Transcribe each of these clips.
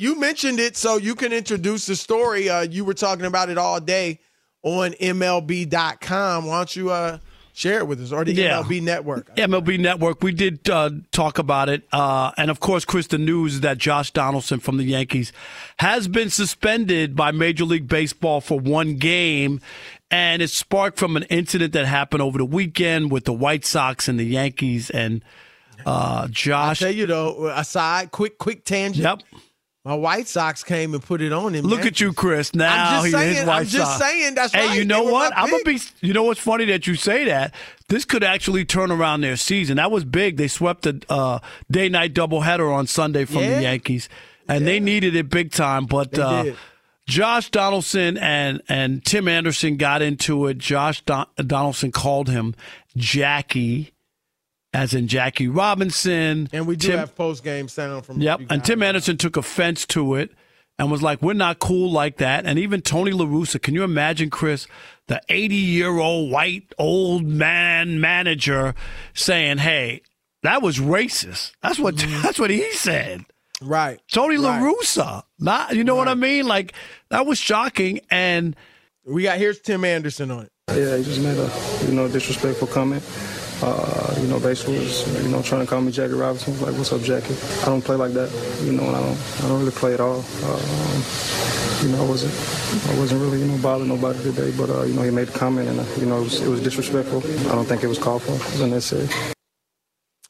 You mentioned it, so you can introduce the story. Uh, you were talking about it all day on MLB.com. Why don't you uh, share it with us or the yeah. MLB Network? MLB Network. We did uh, talk about it. Uh, and of course, Chris, the news that Josh Donaldson from the Yankees has been suspended by Major League Baseball for one game. And it sparked from an incident that happened over the weekend with the White Sox and the Yankees. And uh, Josh. I tell you, though, aside, quick, quick tangent. Yep my White Sox came and put it on him. Look at you, Chris. Now I'm just saying, White I'm just Sox. saying that's hey, right. you know what? I'm gonna be. You know what's funny that you say that. This could actually turn around their season. That was big. They swept the uh, day night doubleheader on Sunday from yeah. the Yankees, and yeah. they needed it big time. But uh, Josh Donaldson and and Tim Anderson got into it. Josh Don- Donaldson called him Jackie as in Jackie Robinson. And we do Tim, have post game sound from. Yep. And Tim Anderson took offense to it and was like, "We're not cool like that." And even Tony La Russa, can you imagine, Chris, the 80 year old white old man manager saying, "Hey, that was racist." That's what mm-hmm. that's what he said. Right. Tony right. La Russa. Not you know right. what I mean? Like that was shocking. And we got here's Tim Anderson on it. Yeah, he just made a you know disrespectful comment Uh, you know, basically was you know trying to call me Jackie Robinson. Like, what's up, Jackie? I don't play like that. You know, and I don't I don't really play at all. Um, you know, I wasn't I wasn't really you know bothering nobody today, but uh, you know he made a comment and uh, you know it was, it was disrespectful. I don't think it was called for. It was unnecessary.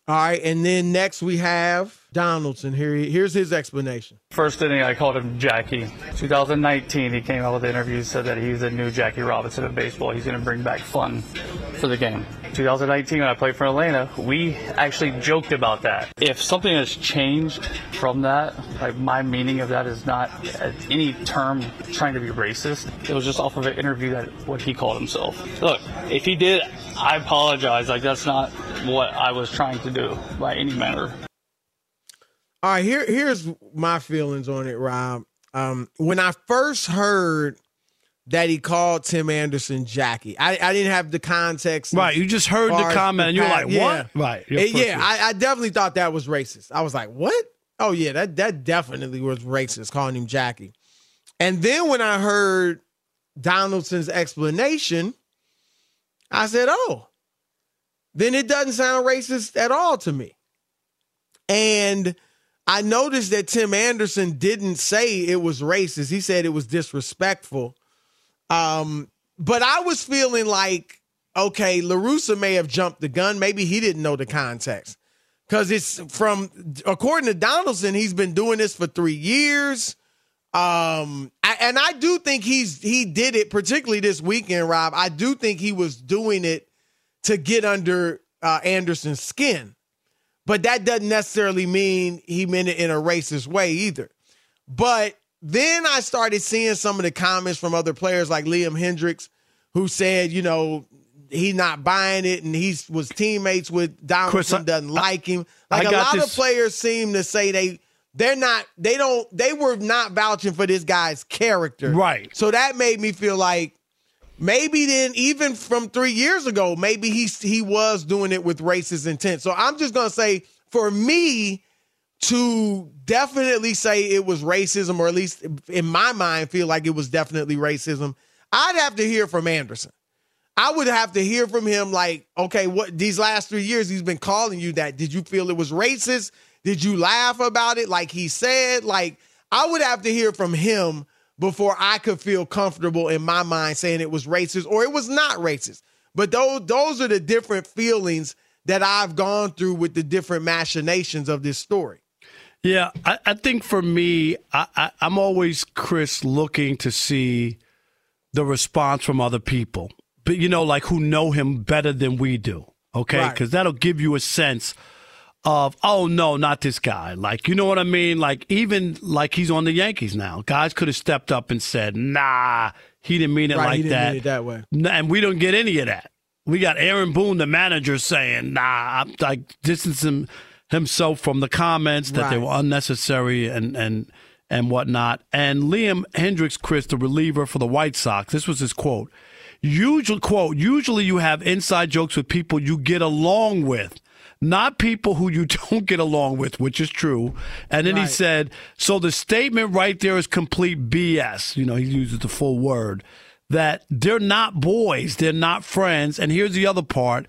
All right, and then next we have Donaldson. Here, here's his explanation. First inning, I called him Jackie. 2019, he came out with an interview said that he's the new Jackie Robinson of baseball. He's going to bring back fun for the game. 2019, when I played for Atlanta, we actually joked about that. If something has changed from that, like my meaning of that is not any term trying to be racist. It was just off of an interview that what he called himself. Look, if he did, I apologize. Like that's not what I was trying to do by any manner. All right, here here's my feelings on it, Rob. Um, when I first heard that he called Tim Anderson Jackie, I, I didn't have the context. Right, you just heard the comment and you're like, "What?" Yeah. Right, it, yeah, I, I definitely thought that was racist. I was like, "What?" Oh yeah, that that definitely was racist, calling him Jackie. And then when I heard Donaldson's explanation, I said, "Oh, then it doesn't sound racist at all to me." And I noticed that Tim Anderson didn't say it was racist. He said it was disrespectful. Um, but I was feeling like, okay, LaRussa may have jumped the gun. Maybe he didn't know the context. Because it's from, according to Donaldson, he's been doing this for three years. Um, I, and I do think he's he did it, particularly this weekend, Rob. I do think he was doing it to get under uh, Anderson's skin. But that doesn't necessarily mean he meant it in a racist way either. But then I started seeing some of the comments from other players like Liam Hendriks, who said, you know, he's not buying it and he was teammates with Donaldson, Chris, doesn't like him. Like a lot this. of players seem to say they they're not they don't they were not vouching for this guy's character. Right. So that made me feel like maybe then even from three years ago, maybe he he was doing it with racist intent. So I'm just gonna say for me to definitely say it was racism, or at least in my mind, feel like it was definitely racism, I'd have to hear from Anderson. I would have to hear from him like, okay, what these last three years he's been calling you that. Did you feel it was racist? Did you laugh about it like he said? Like, I would have to hear from him before I could feel comfortable in my mind saying it was racist or it was not racist. But those those are the different feelings that I've gone through with the different machinations of this story. Yeah, I, I think for me, I, I, I'm always Chris looking to see the response from other people, but you know, like who know him better than we do. Okay, because right. that'll give you a sense of oh no, not this guy. Like you know what I mean? Like even like he's on the Yankees now. Guys could have stepped up and said, "Nah, he didn't mean it right, like that." It that way, and we don't get any of that. We got Aaron Boone, the manager, saying, "Nah, I'm like distancing himself from the comments that right. they were unnecessary and and." And whatnot. And Liam Hendriks Chris, the reliever for the White Sox, this was his quote. Usually, quote, usually you have inside jokes with people you get along with not people who you don't get along with, which is true. And then right. he said, so the statement right there is complete BS. You know, he uses the full word that they're not boys, they're not friends. And here's the other part.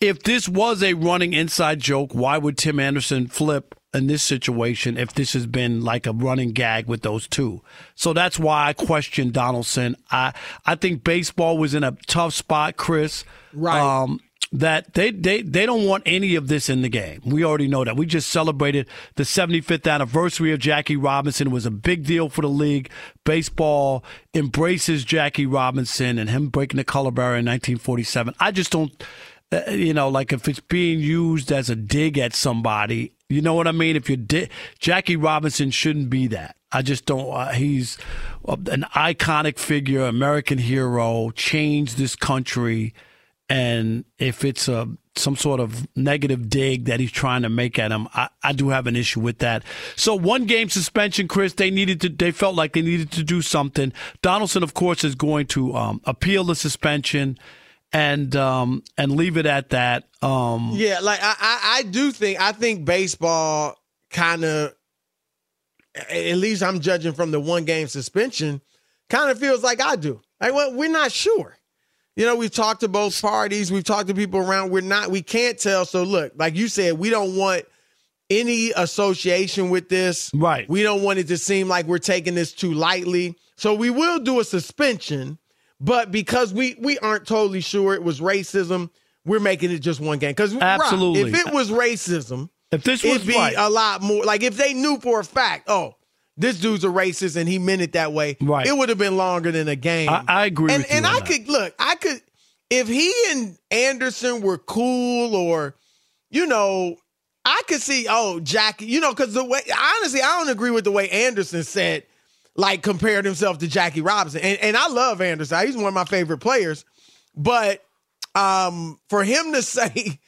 If this was a running inside joke, why would Tim Anderson flip in this situation if this has been like a running gag with those two. So that's why I question Donaldson. I I think baseball was in a tough spot, Chris. Right. Um, that they, they, they don't want any of this in the game. We already know that. We just celebrated the 75th anniversary of Jackie Robinson. It was a big deal for the league. Baseball embraces Jackie Robinson and him breaking the color barrier in 1947. I just don't, uh, you know, like if it's being used as a dig at somebody, you know what I mean? If you di- Jackie Robinson shouldn't be that. I just don't. Uh, he's an iconic figure, American hero, changed this country and if it's a some sort of negative dig that he's trying to make at him, I, I do have an issue with that. So one game suspension, Chris. They needed to. They felt like they needed to do something. Donaldson, of course, is going to um, appeal the suspension and um, and leave it at that. Um, yeah, like I, I, I do think I think baseball kind of, at least I'm judging from the one game suspension, kind of feels like I do. Like, well, we're not sure. You know, we've talked to both parties. We've talked to people around. We're not, we can't tell. So look, like you said, we don't want any association with this. Right. We don't want it to seem like we're taking this too lightly. So we will do a suspension, but because we we aren't totally sure it was racism, we're making it just one game. Because Absolutely. if it was racism, If this was it'd be right. a lot more. Like if they knew for a fact, oh, this dude's a racist and he meant it that way, Right. it would have been longer than a game. I, I agree and with you. and I that. could look, I could if he and Anderson were cool or you know, I could see oh Jackie, you know, because the way honestly, I don't agree with the way Anderson said, like compared himself to Jackie Robinson, and and I love Anderson, he's one of my favorite players, but um for him to say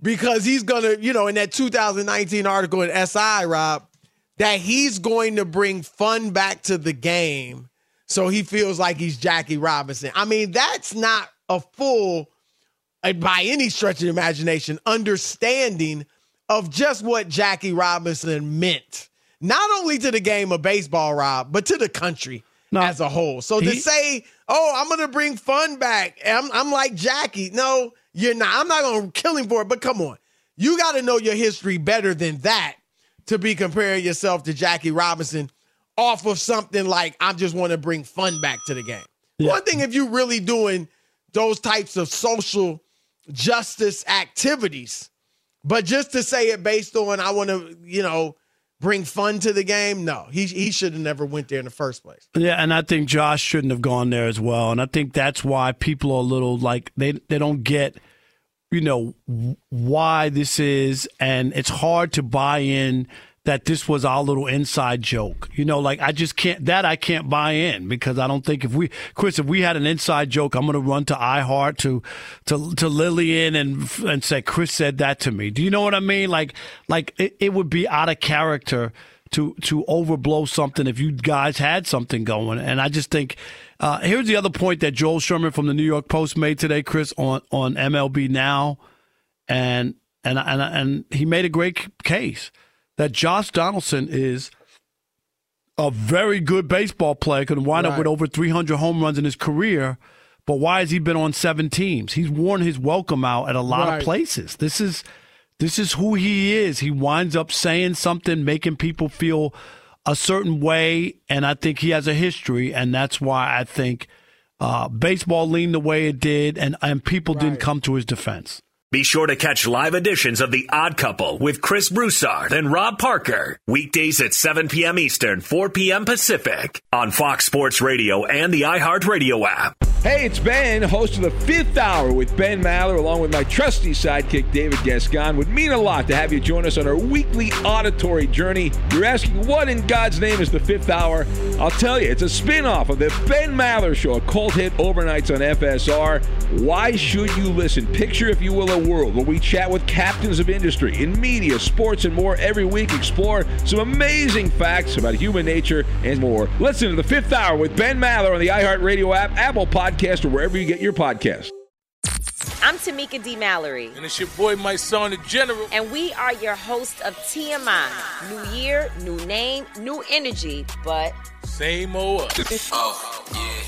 because he's gonna, you know, in that 2019 article in SI, Rob, that he's going to bring fun back to the game. So he feels like he's Jackie Robinson. I mean, that's not a full, uh, by any stretch of the imagination, understanding of just what Jackie Robinson meant. Not only to the game of baseball, Rob, but to the country as a whole. So to say, oh, I'm going to bring fun back, I'm, I'm like Jackie. No, you're not. I'm not going to kill him for it, but come on. You got to know your history better than that to be comparing yourself to Jackie Robinson off of something like I just want to bring fun back to the game. One thing if you're really doing those types of social justice activities, but just to say it based on I want to, you know, bring fun to the game, no. He he should have never went there in the first place. Yeah, and I think Josh shouldn't have gone there as well. And I think that's why people are a little like they they don't get you know why this is and it's hard to buy in that this was our little inside joke. You know, like I just can't that I can't buy in because I don't think if we Chris if we had an inside joke, I'm going to run to iHeart to to to Lillian and and say Chris said that to me. Do you know what I mean? Like like it, it would be out of character to to overblow something if you guys had something going. And I just think uh, here's the other point that Joel Sherman from the New York Post made today, Chris, on on MLB Now, and and and and he made a great case that Josh Donaldson is a very good baseball player, could wind up with over 300 home runs in his career. But why has he been on seven teams? He's worn his welcome out at a lot Right. of places. This is this is who he is. He winds up saying something, making people feel a certain way, and I think he has a history, and that's why I think uh, baseball leaned the way it did, and and people didn't come to his defense. Be sure to catch live editions of The Odd Couple with Chris Broussard and Rob Parker. Weekdays at 7 p.m. Eastern, 4 p.m. Pacific on Fox Sports Radio and the iHeartRadio app. Hey, it's Ben, host of the fifth hour with Ben Maller, along with my trusty sidekick, David Gascon. Would mean a lot to have you join us on our weekly auditory journey. You're asking, what in God's name is the fifth hour? I'll tell you, it's a spin off of the Ben Maller Show, a cult hit overnights on FSR. Why should you listen? Picture, if you will, a world where we chat with captains of industry in media, sports, and more every week. Explore some amazing facts about human nature and more. Listen to the fifth hour with Ben Maller on the iHeartRadio app, Apple Podcast, or wherever you get your podcasts. I'm Tamika D. Mallory. And it's your boy, my son, the General. And we are your hosts of TMI. New year, new name, new energy, but. Same old us. oh, yeah.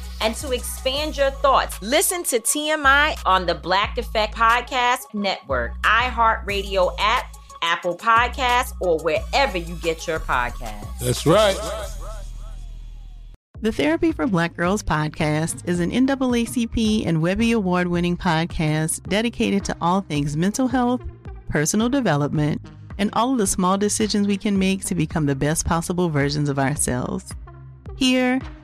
and to expand your thoughts, listen to TMI on the Black Effect Podcast Network, iHeartRadio app, Apple Podcasts, or wherever you get your podcasts. That's right. The Therapy for Black Girls podcast is an NAACP and Webby Award winning podcast dedicated to all things mental health, personal development, and all of the small decisions we can make to become the best possible versions of ourselves. Here,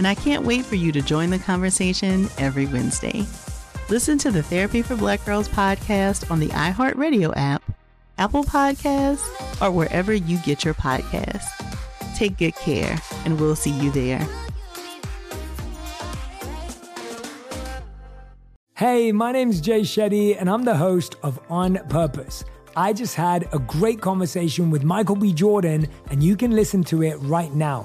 and I can't wait for you to join the conversation every Wednesday. Listen to the Therapy for Black Girls podcast on the iHeartRadio app, Apple Podcasts, or wherever you get your podcasts. Take good care, and we'll see you there. Hey, my name's Jay Shetty, and I'm the host of On Purpose. I just had a great conversation with Michael B. Jordan, and you can listen to it right now.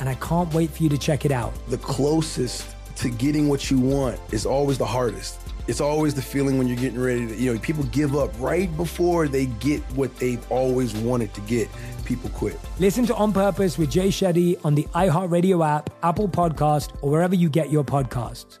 and I can't wait for you to check it out. The closest to getting what you want is always the hardest. It's always the feeling when you're getting ready to, you know, people give up right before they get what they've always wanted to get people quit. Listen to On Purpose with Jay Shetty on the iHeartRadio app, Apple Podcast, or wherever you get your podcasts.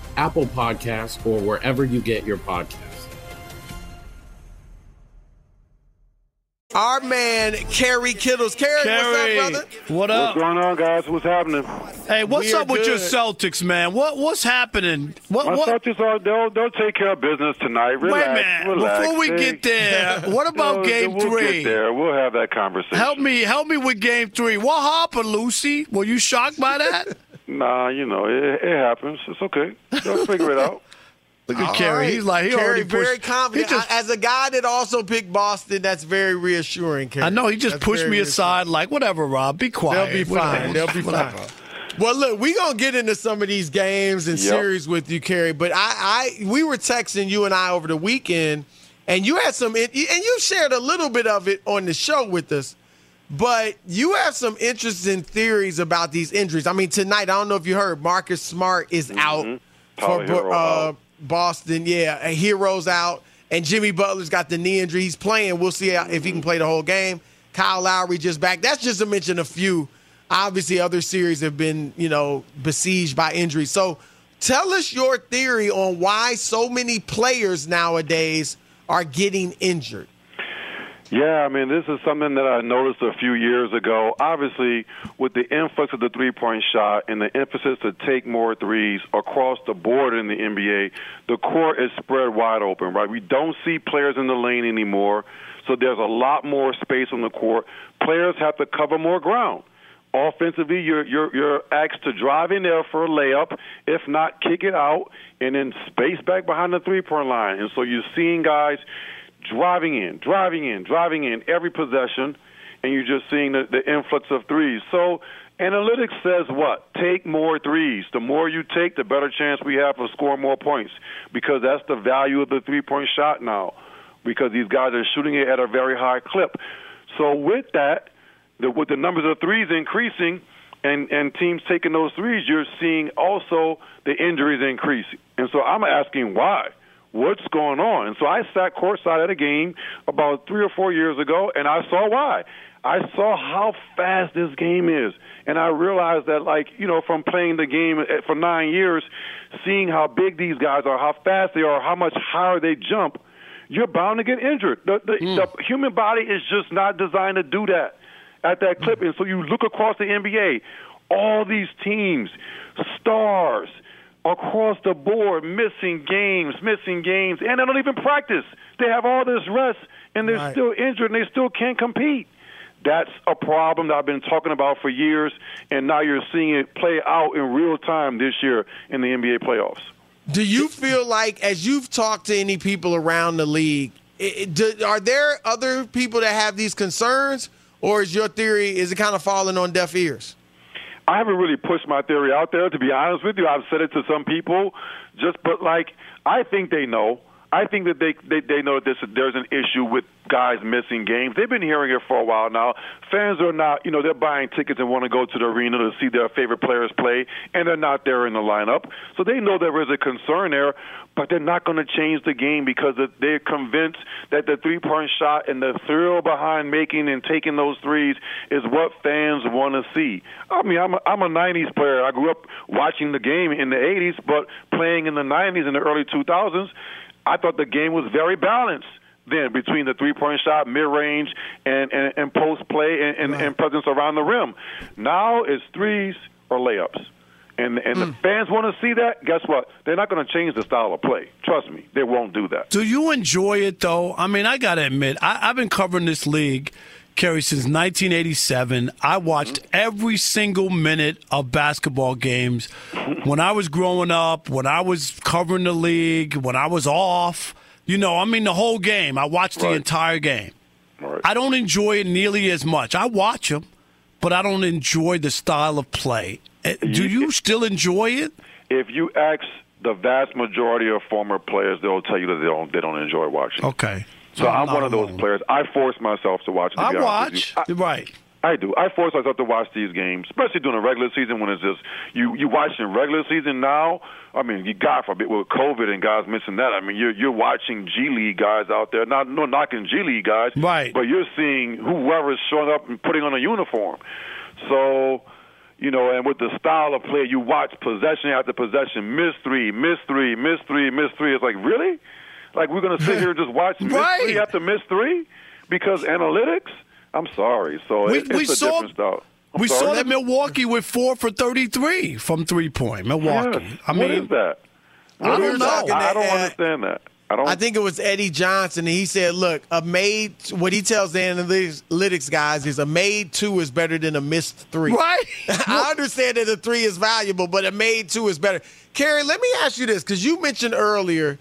Apple Podcasts, or wherever you get your podcasts. Our man, Kerry Kittles. Kerry, Kerry, what's up, brother? What up? What's going on, guys? What's happening? Hey, what's We are up with your. Celtics, man? What what's happening? What My what? Celtics are they'll they'll take care of business tonight. Relax, Wait a minute. relax. Before we They- get there, what about We'll- game we'll three? Get there. We'll have that conversation. Help me, help me with game three. What happened, Lucy? Were you shocked by that? Nah, you know it, it happens. It's okay. They'll figure it out. Look at All Kerry. right. He's like he Kerry, already very confident. He just, I- as a guy that also picked Boston, that's very reassuring. Kerry. I know he just That's pushed me reassuring. aside, like whatever, Rob. Be quiet. They'll be fine. They'll be fine. Well, look, we're gonna get into some of these games and Yep. series with you, Kerry. But I, I, we were texting you and I over the weekend, and you had some, and you shared a little bit of it on the show with us. But you have some interesting theories about these injuries. I mean, tonight, I don't know if you heard, Marcus Smart is out Tyler for uh. Boston. Yeah, and Herro's out, and Jimmy Butler's got the knee injury. He's playing. We'll see how- if he can play the whole game. Kyle Lowry just back. That's just to mention a few. Obviously, other series have been, you know, besieged by injuries. So, tell us your theory on why so many players nowadays are getting injured. Yeah, I mean, this is something that I noticed a few years ago. Obviously, with the influx of the three point shot and the emphasis to take more threes across the board in the NBA, the court is spread wide open, right? We don't see players in the lane anymore, so there's a lot more space on the court. Players have to cover more ground. Offensively, you're you're you're asked to drive in there for a layup, if not kick it out, and then space back behind the three point line. And so you're seeing guys driving in, driving in, driving in every possession, and you're just seeing the, the influx of threes. So analytics says what? Take more threes. The more you take, the better chance we have of scoring more points because that's the value of the three point shot now because these guys are shooting it at a very high clip. So with that, the, with the numbers of threes increasing and, and teams taking those threes, you're seeing also the injuries increase. And so I'm asking why what's going on? And so I sat courtside at a game about three or four years ago, and I saw why. I saw how fast this game is, and I realized that, like you know, from playing the game for nine years, seeing how big these guys are, how fast they are, how much higher they jump, you're bound to get injured. The, the, mm. the human body is just not designed to do that at that clip. And so you look across the NBA, all these teams, stars, across the board missing games, missing games, and they don't even practice. They have all this rest, and they're right. still injured, and they still can't compete. That's a problem that I've been talking about for years, and now you're seeing it play out in real time this year in the NBA playoffs. Do you feel like, as you've talked to any people around the league, it, do, are there other people that have these concerns, or is your theory is it kind of falling on deaf ears? I haven't really pushed my theory out there, to be honest with you. I've said it to some people, just but like I think they know. I think that they they, they know that this, there's an issue with guys missing games. They've been hearing it for a while now. Fans are not, you know, they're buying tickets and want to go to the arena to see their favorite players play, and they're not there in the lineup. So they know there is a concern there, but they're not going to change the game because they're convinced that the three-point shot and the thrill behind making and taking those threes is what fans want to see. I mean, I'm a, I'm a '90s player. I grew up watching the game in the '80s, but playing in the '90s and the early 2000s. I thought the game was very balanced then between the three point shot, mid range, and, and, and post play and, and, right. and presence around the rim. Now it's threes or layups. And and mm. the hmm. fans want to see that. Guess what? They're not going to change the style of play. Trust me, they won't do that. Do you enjoy it though? I mean, I got to admit, I, I've been covering this league. Kerry, since 1987, I watched every single minute of basketball games. When I was growing up, when I was covering the league, when I was off, you know, I mean, the whole game. I watched the entire game. Right. I don't enjoy it nearly as much. I watch them, but I don't enjoy the style of play. Eh, do you still enjoy it? If you ask the vast majority of former players, they'll tell you that they don't they don't enjoy watching. Okay. So I'm, I'm one of those alone. players. I force myself to watch. To I watch. I, right. I do. I force myself to watch these games, especially during the regular season when it's just you you watching regular season now. I mean, you God forbid with COVID and guys missing that. I mean, you're you're watching G League guys out there, not no knocking G League guys, right? But you're seeing whoever's showing up and putting on a uniform. So, you know, and with the style of play, you watch possession after possession, miss three, miss three, miss three, miss three. It's like really, like we're gonna sit here and just watch miss right. three after miss three because analytics. I'm sorry. So we, it, it's we a saw, different style. I'm we sorry. saw that Milwaukee with four for 33 from three point. Milwaukee. Yes. I mean, what is that? What I don't know. I don't understand that. I, don't. I think it was Eddie Johnson, and he said, "Look, a made what he tells the analytics guys is a made two is better than a missed three. Right? I understand that a three is valuable, but a made two is better. Kerry, let me ask you this because you mentioned earlier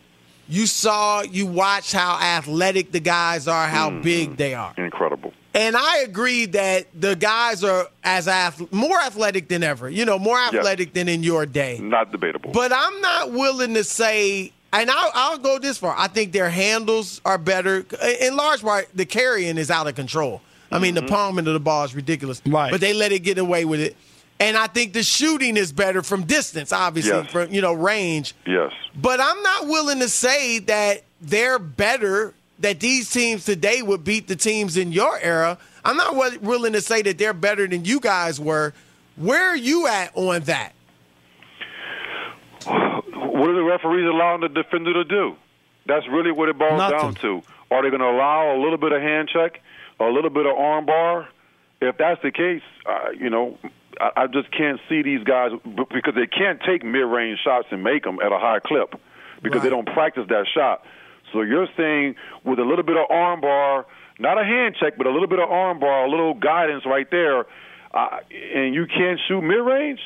you saw, you watched how athletic the guys are, how mm, big they are. Incredible. And I agree that the guys are as ath- more athletic than ever. You know, more athletic yep. than in your day. Not debatable. But I'm not willing to say, and I'll, I'll go this far. I think their handles are better. In large part, the carrying is out of control. I mean, mm-hmm. the palming of the ball is ridiculous. Right. But they let it get away with it. And I think the shooting is better from distance, obviously, yes. from you know range. Yes. But I'm not willing to say that they're better. That these teams today would beat the teams in your era. I'm not willing to say that they're better than you guys were. Where are you at on that? What are the referees allowing the defender to do? That's really what it boils Nothing. down to. Are they going to allow a little bit of hand check, a little bit of arm bar? If that's the case, uh, you know, I, I just can't see these guys because they can't take mid-range shots and make them at a high clip because they don't practice that shot. So you're saying with a little bit of arm bar, not a hand check, but a little bit of arm bar, a little guidance right there, uh, and you can't shoot mid-range.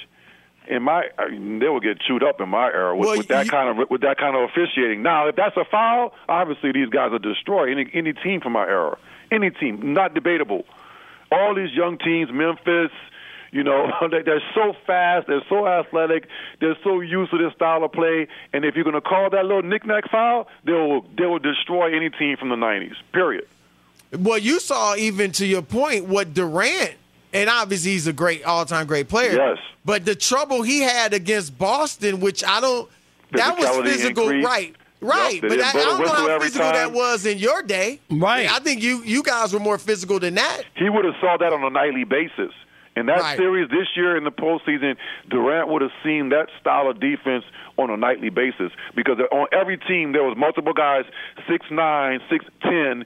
In my, I mean, they will get chewed up in my era with, Well, with that you- kind of with that kind of officiating. Now, if that's a foul, obviously these guys are destroy any any team from my era, any team, not debatable. All these young teams, Memphis, you know, they- they're so fast, they're so athletic, they're so used to this style of play, and if you're going to call that little knick-knack foul, they will they will destroy any team from the '90s. Period. Well, you saw even to your point what Durant, and obviously he's a great all-time great player. Yes. But the trouble he had against Boston, which I don't, that was physical, increased. right? Right, Yep, but I, I don't know how physical time. that was in your day. Right. I think you you guys were more physical than that. He would have saw that on a nightly basis. In that Right. series this year in the postseason, Durant would have seen that style of defense on a nightly basis because on every team there was multiple guys six nine, six ten,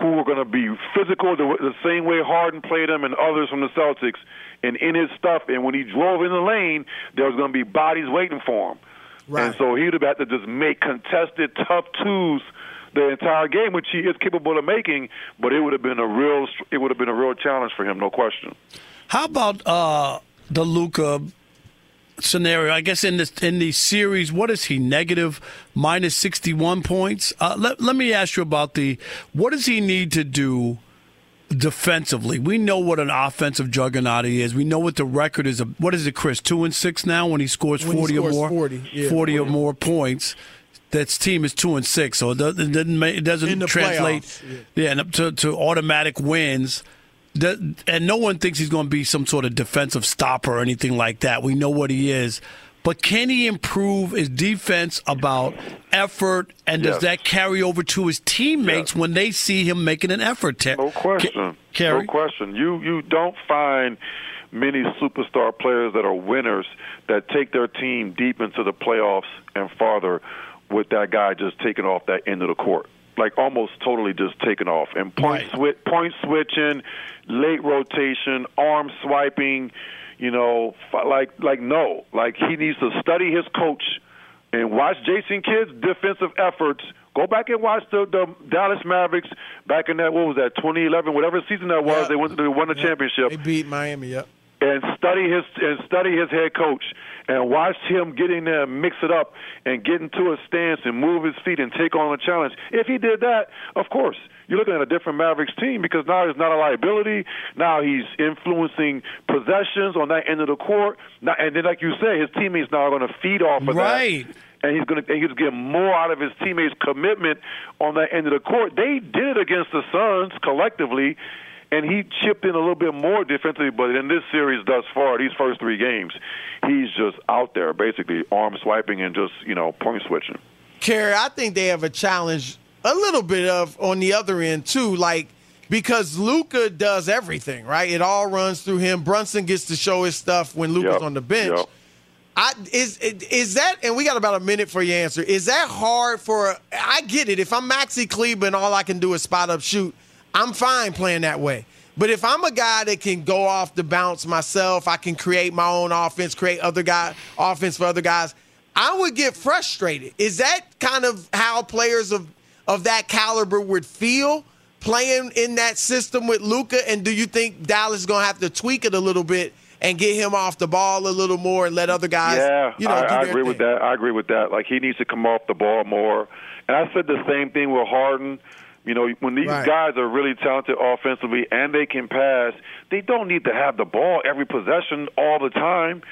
who were going to be physical the, the same way Harden played them and others from the Celtics, and in his stuff. And when he drove in the lane, there was going to be bodies waiting for him. And so he'd have had to just make contested, tough twos the entire game, which he is capable of making. But it would have been a real, it would have been a real challenge for him, no question. How about uh, the Luka scenario? I guess in this in the series, what is he negative minus sixty one points? Uh, let Let me ask you about the what does he need to do defensively? We know what an offensive juggernaut he is. We know what the record is. Of, what is it, Chris? Two and six now when he scores When he forty scores or more. 40, yeah. 40 or more points. That team is two and six, so it doesn't it doesn't, it doesn't translate playoffs, yeah, and to, to automatic wins. The, and no one thinks he's going to be some sort of defensive stopper or anything like that. We know what he is. But can he improve his defense about effort, and does Yes. that carry over to his teammates when they see him making an effort? Ter- No question. No question. You you don't find many superstar players that are winners that take their team deep into the playoffs and farther with that guy just taking off that end of the court. Like almost totally just taking off. And point swi- point switching, late rotation, arm swiping, you know, f- like like no. Like he needs to study his coach and watch Jason Kidd's defensive efforts. Go back and watch the, the Dallas Mavericks back in that what was that 2011, whatever season that was. They went to they won the championship They beat Miami. Yep. and study his and study his head coach and watch him get in there and mix it up and get into a stance and move his feet and take on a challenge. If he did that, of course, you're looking at a different Mavericks team because now he's not a liability. Now he's influencing possessions on that end of the court. Now, and then, like you say, his teammates now are going to feed off of Right. that and he's going to he's getting more out of his teammates' commitment on that end of the court. They did it against the Suns collectively, and he chipped in a little bit more defensively. But in this series thus far, these first three games, he's just out there basically arm swiping and just you know point switching. Kerry, I think they have a challenge a little bit of on the other end too, like because Luka does everything, right? It all runs through him. Brunson gets to show his stuff when Luka's Yep, on the bench. yep. I is is that and we got about a minute for your answer. Is that hard for I get it. If I'm Maxi Kleber and all I can do is spot up shoot, I'm fine playing that way. But if I'm a guy that can go off the bounce myself, I can create my own offense, create other guy offense for other guys, I would get frustrated. Is that kind of how players of of that caliber would feel playing in that system with Luka? And do you think Dallas is gonna have to tweak it a little bit and get him off the ball a little more and let other guys, yeah, you know, I, I agree with that. I agree with that. Like he needs to come off the ball more. And I said the same thing with Harden. You know, when these Right. guys are really talented offensively and they can pass, they don't need to have the ball every possession all the time.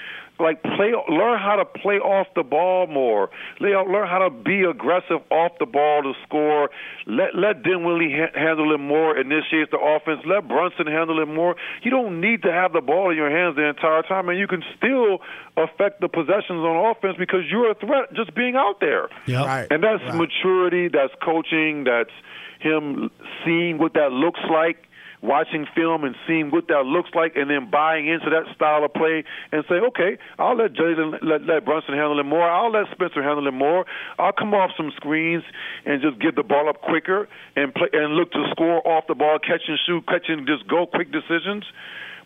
Like play, learn how to play off the ball more. Learn learn how to be aggressive off the ball to score. Let let Dinwiddie ha- handle it more. Initiate the offense. Let Brunson handle it more. You don't need to have the ball in your hands the entire time, and you can still affect the possessions on offense because you're a threat just being out there. Yep. Right. And that's maturity, that's coaching, that's him seeing what that looks like watching film and seeing what that looks like, and then buying into that style of play and say, okay, I'll let Jalen, let, let Brunson handle it more. I'll let Spencer handle it more. I'll come off some screens and just get the ball up quicker and play and look to score off the ball, catch and shoot, catch and just go quick decisions.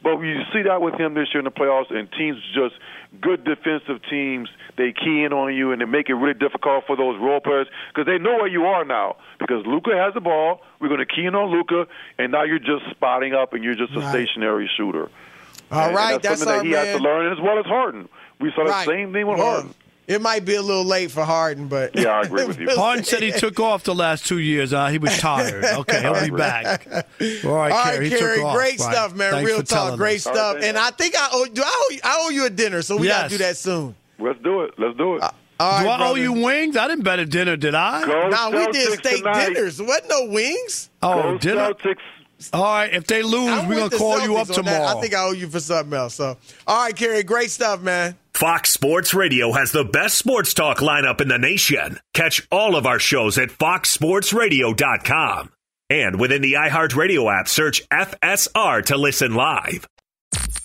But you see that with him this year in the playoffs, and teams just good defensive teams. They key in on you and they make it really difficult for those role players because they know where you are now. Because Luka has the ball, we're going to key in on Luka, and now you're just spotting up and you're just a Right. stationary shooter. All and, right, and that's that's, something that he has to learn as well as Harden. We saw the Right. same thing with Well, Harden. It might be a little late for Harden, but Yeah, I agree with you. Harden said he took off the last two years. Uh, he was tired. Okay, he'll be back. All right, All right, Kerry. Kerry, took off. great stuff, man. Thanks Real talk, great us. stuff. and I think I owe, do I owe, you, I owe you a dinner, so we gotta do that soon. Let's do it. Let's do it. Uh, All right, Do I owe you wings? I didn't bet a dinner, did I? Go Nah, we did steak tonight. dinners. Wasn't no wings. Oh, Go dinner? Celtics. All right, if they lose, we're gonna the call you up on that. tomorrow. I think I owe you for something else. So, all right, Kerry, great stuff, man. Fox Sports Radio has the best sports talk lineup in the nation. Catch all of our shows at foxsportsradio.com. And within the iHeartRadio app, search FSR to listen live.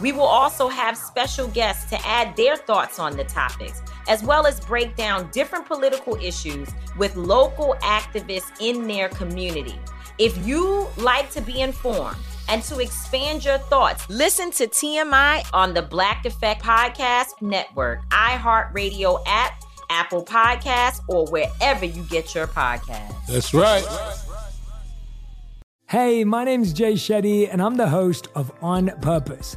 We will also have special guests to add their thoughts on the topics, as well as break down different political issues with local activists in their community. If you like to be informed and to expand your thoughts, listen to TMI on the Black Effect Podcast Network, iHeartRadio app, Apple Podcasts, or wherever you get your podcasts. That's right. Hey, my name's Jay Shetty, and I'm the host of On Purpose.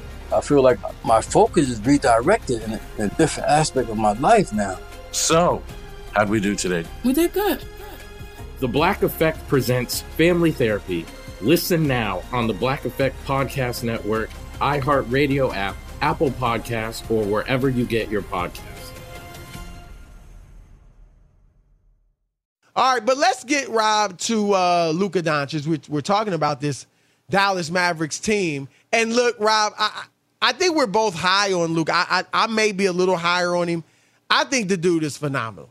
I feel like my focus is redirected in a, in a different aspect of my life now. So, how'd we do today? We did good. The Black Effect presents Family Therapy. Listen now on the Black Effect Podcast Network, iHeartRadio app, Apple Podcasts, or wherever you get your podcasts. All right, but let's get Rob to uh, Luka Doncic. We're, we're talking about this Dallas Mavericks team, and look, Rob, I, I think we're both high on Luke. I, I, I may be a little higher on him. I think the dude is phenomenal.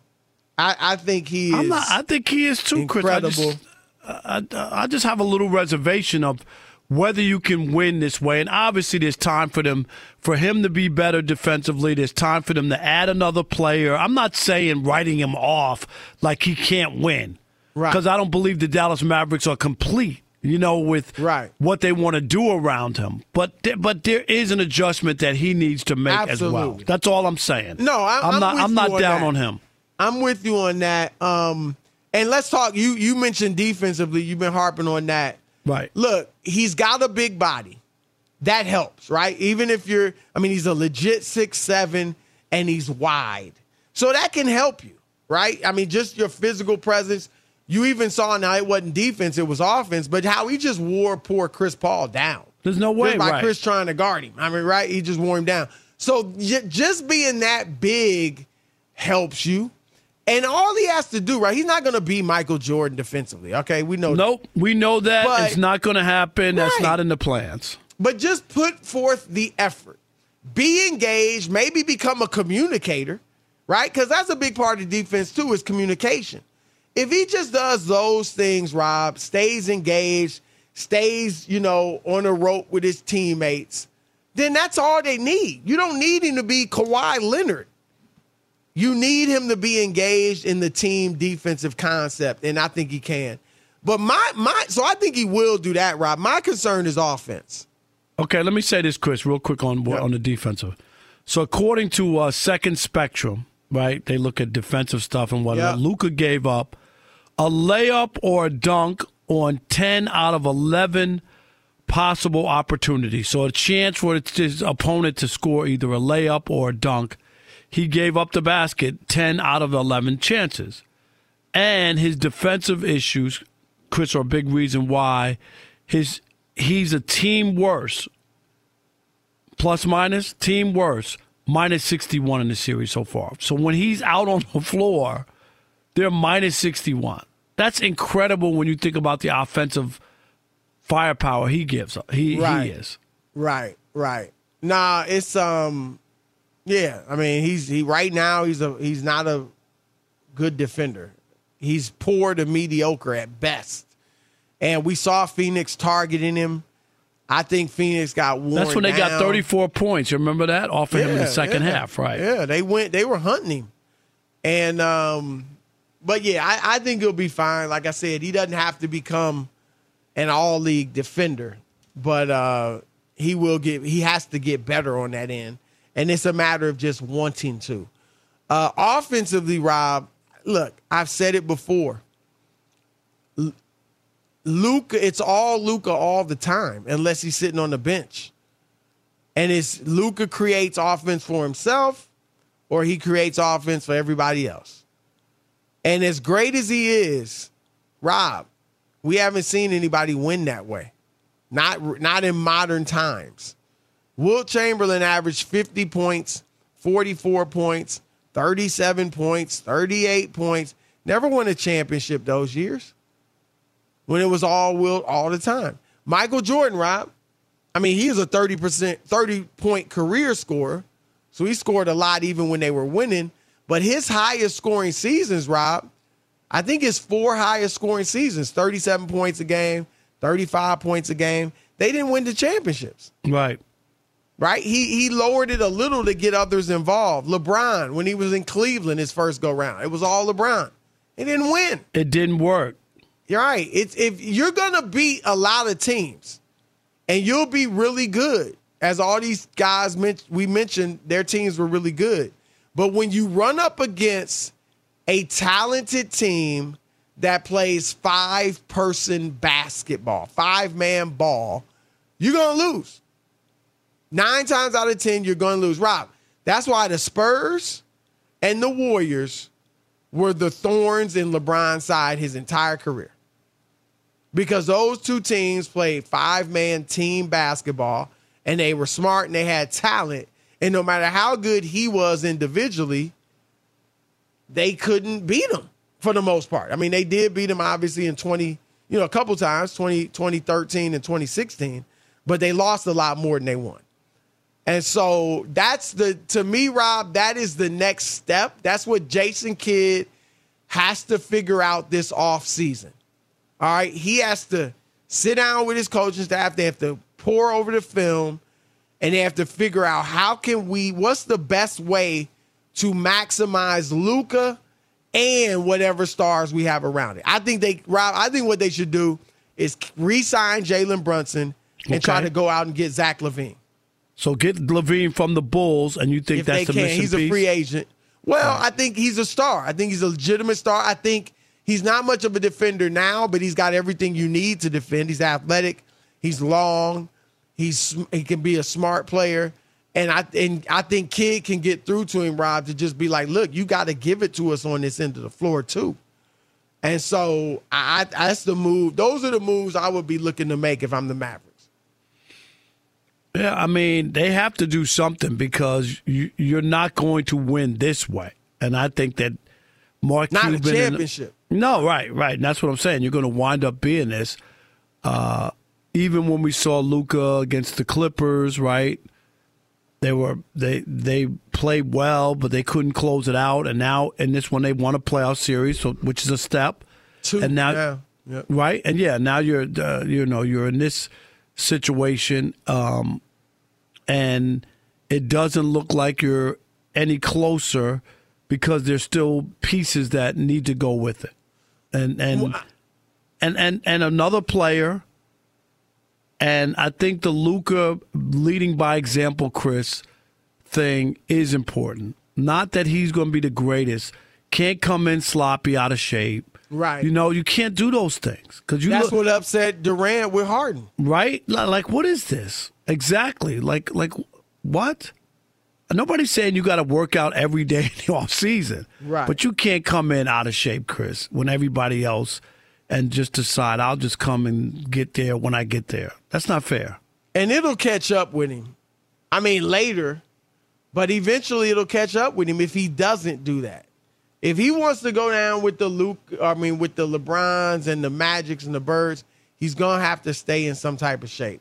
I, I think he is. I'm not, I think he is too, incredible. Chris. I just, I, I just have a little reservation of whether you can win this way. And obviously, there's time for them for him to be better defensively. There's time for them to add another player. I'm not saying writing him off like he can't win, Right. Because I don't believe the Dallas Mavericks are complete. You know, with right. what they want to do around him, but th- but there is an adjustment that he needs to make as well. That's all I'm saying. No, I, I'm, not. I'm not on down that. on him. I'm with you on that. Um, and let's talk. You you mentioned defensively. You've been harping on that. Right. Look, he's got a big body. That helps, right? Even if you're, I mean, he's a legit six seven and he's wide, so that can help you, right? I mean, just your physical presence. You even saw now it wasn't defense, it was offense, but how he just wore poor Chris Paul down. There's no way, Just by right. Chris trying to guard him. I mean, right? He just wore him down. So just being that big helps you. And all he has to do, right? He's not going to be Michael Jordan defensively. Okay, we know. Nope, we know that But- it's not going to happen. That's not in the plans. But just put forth the effort. Be engaged, maybe become a communicator, right? Because that's a big part of defense too, is communication. If he just does those things, Rob, stays engaged, stays, you know, on a rope with his teammates, then that's all they need. You don't need him to be Kawhi Leonard. You need him to be engaged in the team defensive concept, and I think he can. But my my so I think he will do that, Rob. My concern is offense. Okay, let me say this, Chris, real quick on on the defensive. So according to uh, Second Spectrum, right, they look at defensive stuff and what Yeah. Luka gave up a layup or a dunk on ten out of eleven possible opportunities. So a chance for his opponent to score either a layup or a dunk. He gave up the basket ten out of eleven chances, and his defensive issues, Chris, are a big reason why his he's a team worse plus minus team worse minus 61 in the series so far so when he's out on the floor they're minus 61 that's incredible when you think about the offensive firepower he gives he, Right. he is Right, right. Nah, it's um yeah, I mean he's he right now he's a he's not a good defender. He's poor to mediocre at best. And we saw Phoenix targeting him. I think Phoenix got worn that's when they got 34 points you remember that off of him in the second yeah. half right Yeah, they went they were hunting him. And um but yeah, I, I think he'll be fine. Like I said, he doesn't have to become an all league defender, but uh he will get he has to get better on that end. And it's a matter of just wanting to. Uh offensively, Rob, look, I've said it before. Luka, it's all Luka all the time, unless he's sitting on the bench. And it's Luka creates offense for himself, or he creates offense for everybody else. And as great as he is, Rob, we haven't seen anybody win that way. Not not in modern times. Wilt Chamberlain averaged 50 points, 44 points, 37 points, 38 points. Never won a championship those years when it was all Wilt all the time. Michael Jordan, Rob. I mean, he is a 30%, 30 point career scorer. So he scored a lot even when they were winning. But his highest scoring seasons, Rob, I think his four highest scoring seasons 37 points a game, 35 points a game. They didn't win the championships. Right. Right? He he lowered it a little to get others involved. LeBron, when he was in Cleveland his first go round, it was all LeBron. He didn't win. It didn't work. You're right. It's if you're gonna beat a lot of teams and you'll be really good, as all these guys we mentioned, their teams were really good. But when you run up against a talented team that plays five person basketball, five man ball, you're going to lose. Nine times out of 10, you're going to lose. Rob, that's why the Spurs and the Warriors were the thorns in LeBron's side his entire career. Because those two teams played five man team basketball and they were smart and they had talent. And no matter how good he was individually, they couldn't beat him for the most part. I mean, they did beat him obviously in 20, you know, a couple times, 20, 2013 and 2016, but they lost a lot more than they won. And so that's the to me, Rob, that is the next step. That's what Jason Kidd has to figure out this off season. All right. He has to sit down with his coaching staff. They have to pour over the film and they have to figure out how can we, what's the best way to maximize Luka and whatever stars we have around it. I think they, Rob, I think what they should do is re-sign Jalen Brunson and okay. try to go out and get Zach LaVine. So get LaVine from the Bulls, and you think if that's they can, he's piece? a free agent. Well, right. I think he's a star. I think he's a legitimate star. I think he's not much of a defender now, but he's got everything you need to defend. He's athletic. He's long. He's he can be a smart player. And I and I think Kidd can get through to him, Rob, to just be like, look, you got to give it to us on this end of the floor too. And so I, that's the move. Those are the moves I would be looking to make if I'm the Mavericks. Yeah, I mean they have to do something because you, you're not going to win this way. And I think that Mark not Cuban a championship. And, no, right, right. And that's what I'm saying. You're going to wind up being this. Uh, even when we saw Luka against the Clippers, right? They were they they played well, but they couldn't close it out. And now in this one, they won a playoff series, so which is a step. Two, and now, yeah, yep. right? And yeah, now you're uh, you know you're in this situation, um, and it doesn't look like you're any closer because there's still pieces that need to go with it, and and well, and and and another player and I think the Luka leading by example, Chris, thing is important. Not that he's going to be the greatest. Can't come in sloppy, out of shape. Right. You know, you can't do those things because you. That's look, what upset Durant with Harden. Right. Like, what is this exactly? Like, like what? Nobody's saying you got to work out every day in the off season. Right. But you can't come in out of shape, Chris, when everybody else and just decide I'll just come and get there when I get there. That's not fair. And it'll catch up with him. I mean, later, but eventually it'll catch up with him if he doesn't do that. If he wants to go down with the Luke, I mean, with the LeBrons and the Magics and the Birds, he's going to have to stay in some type of shape.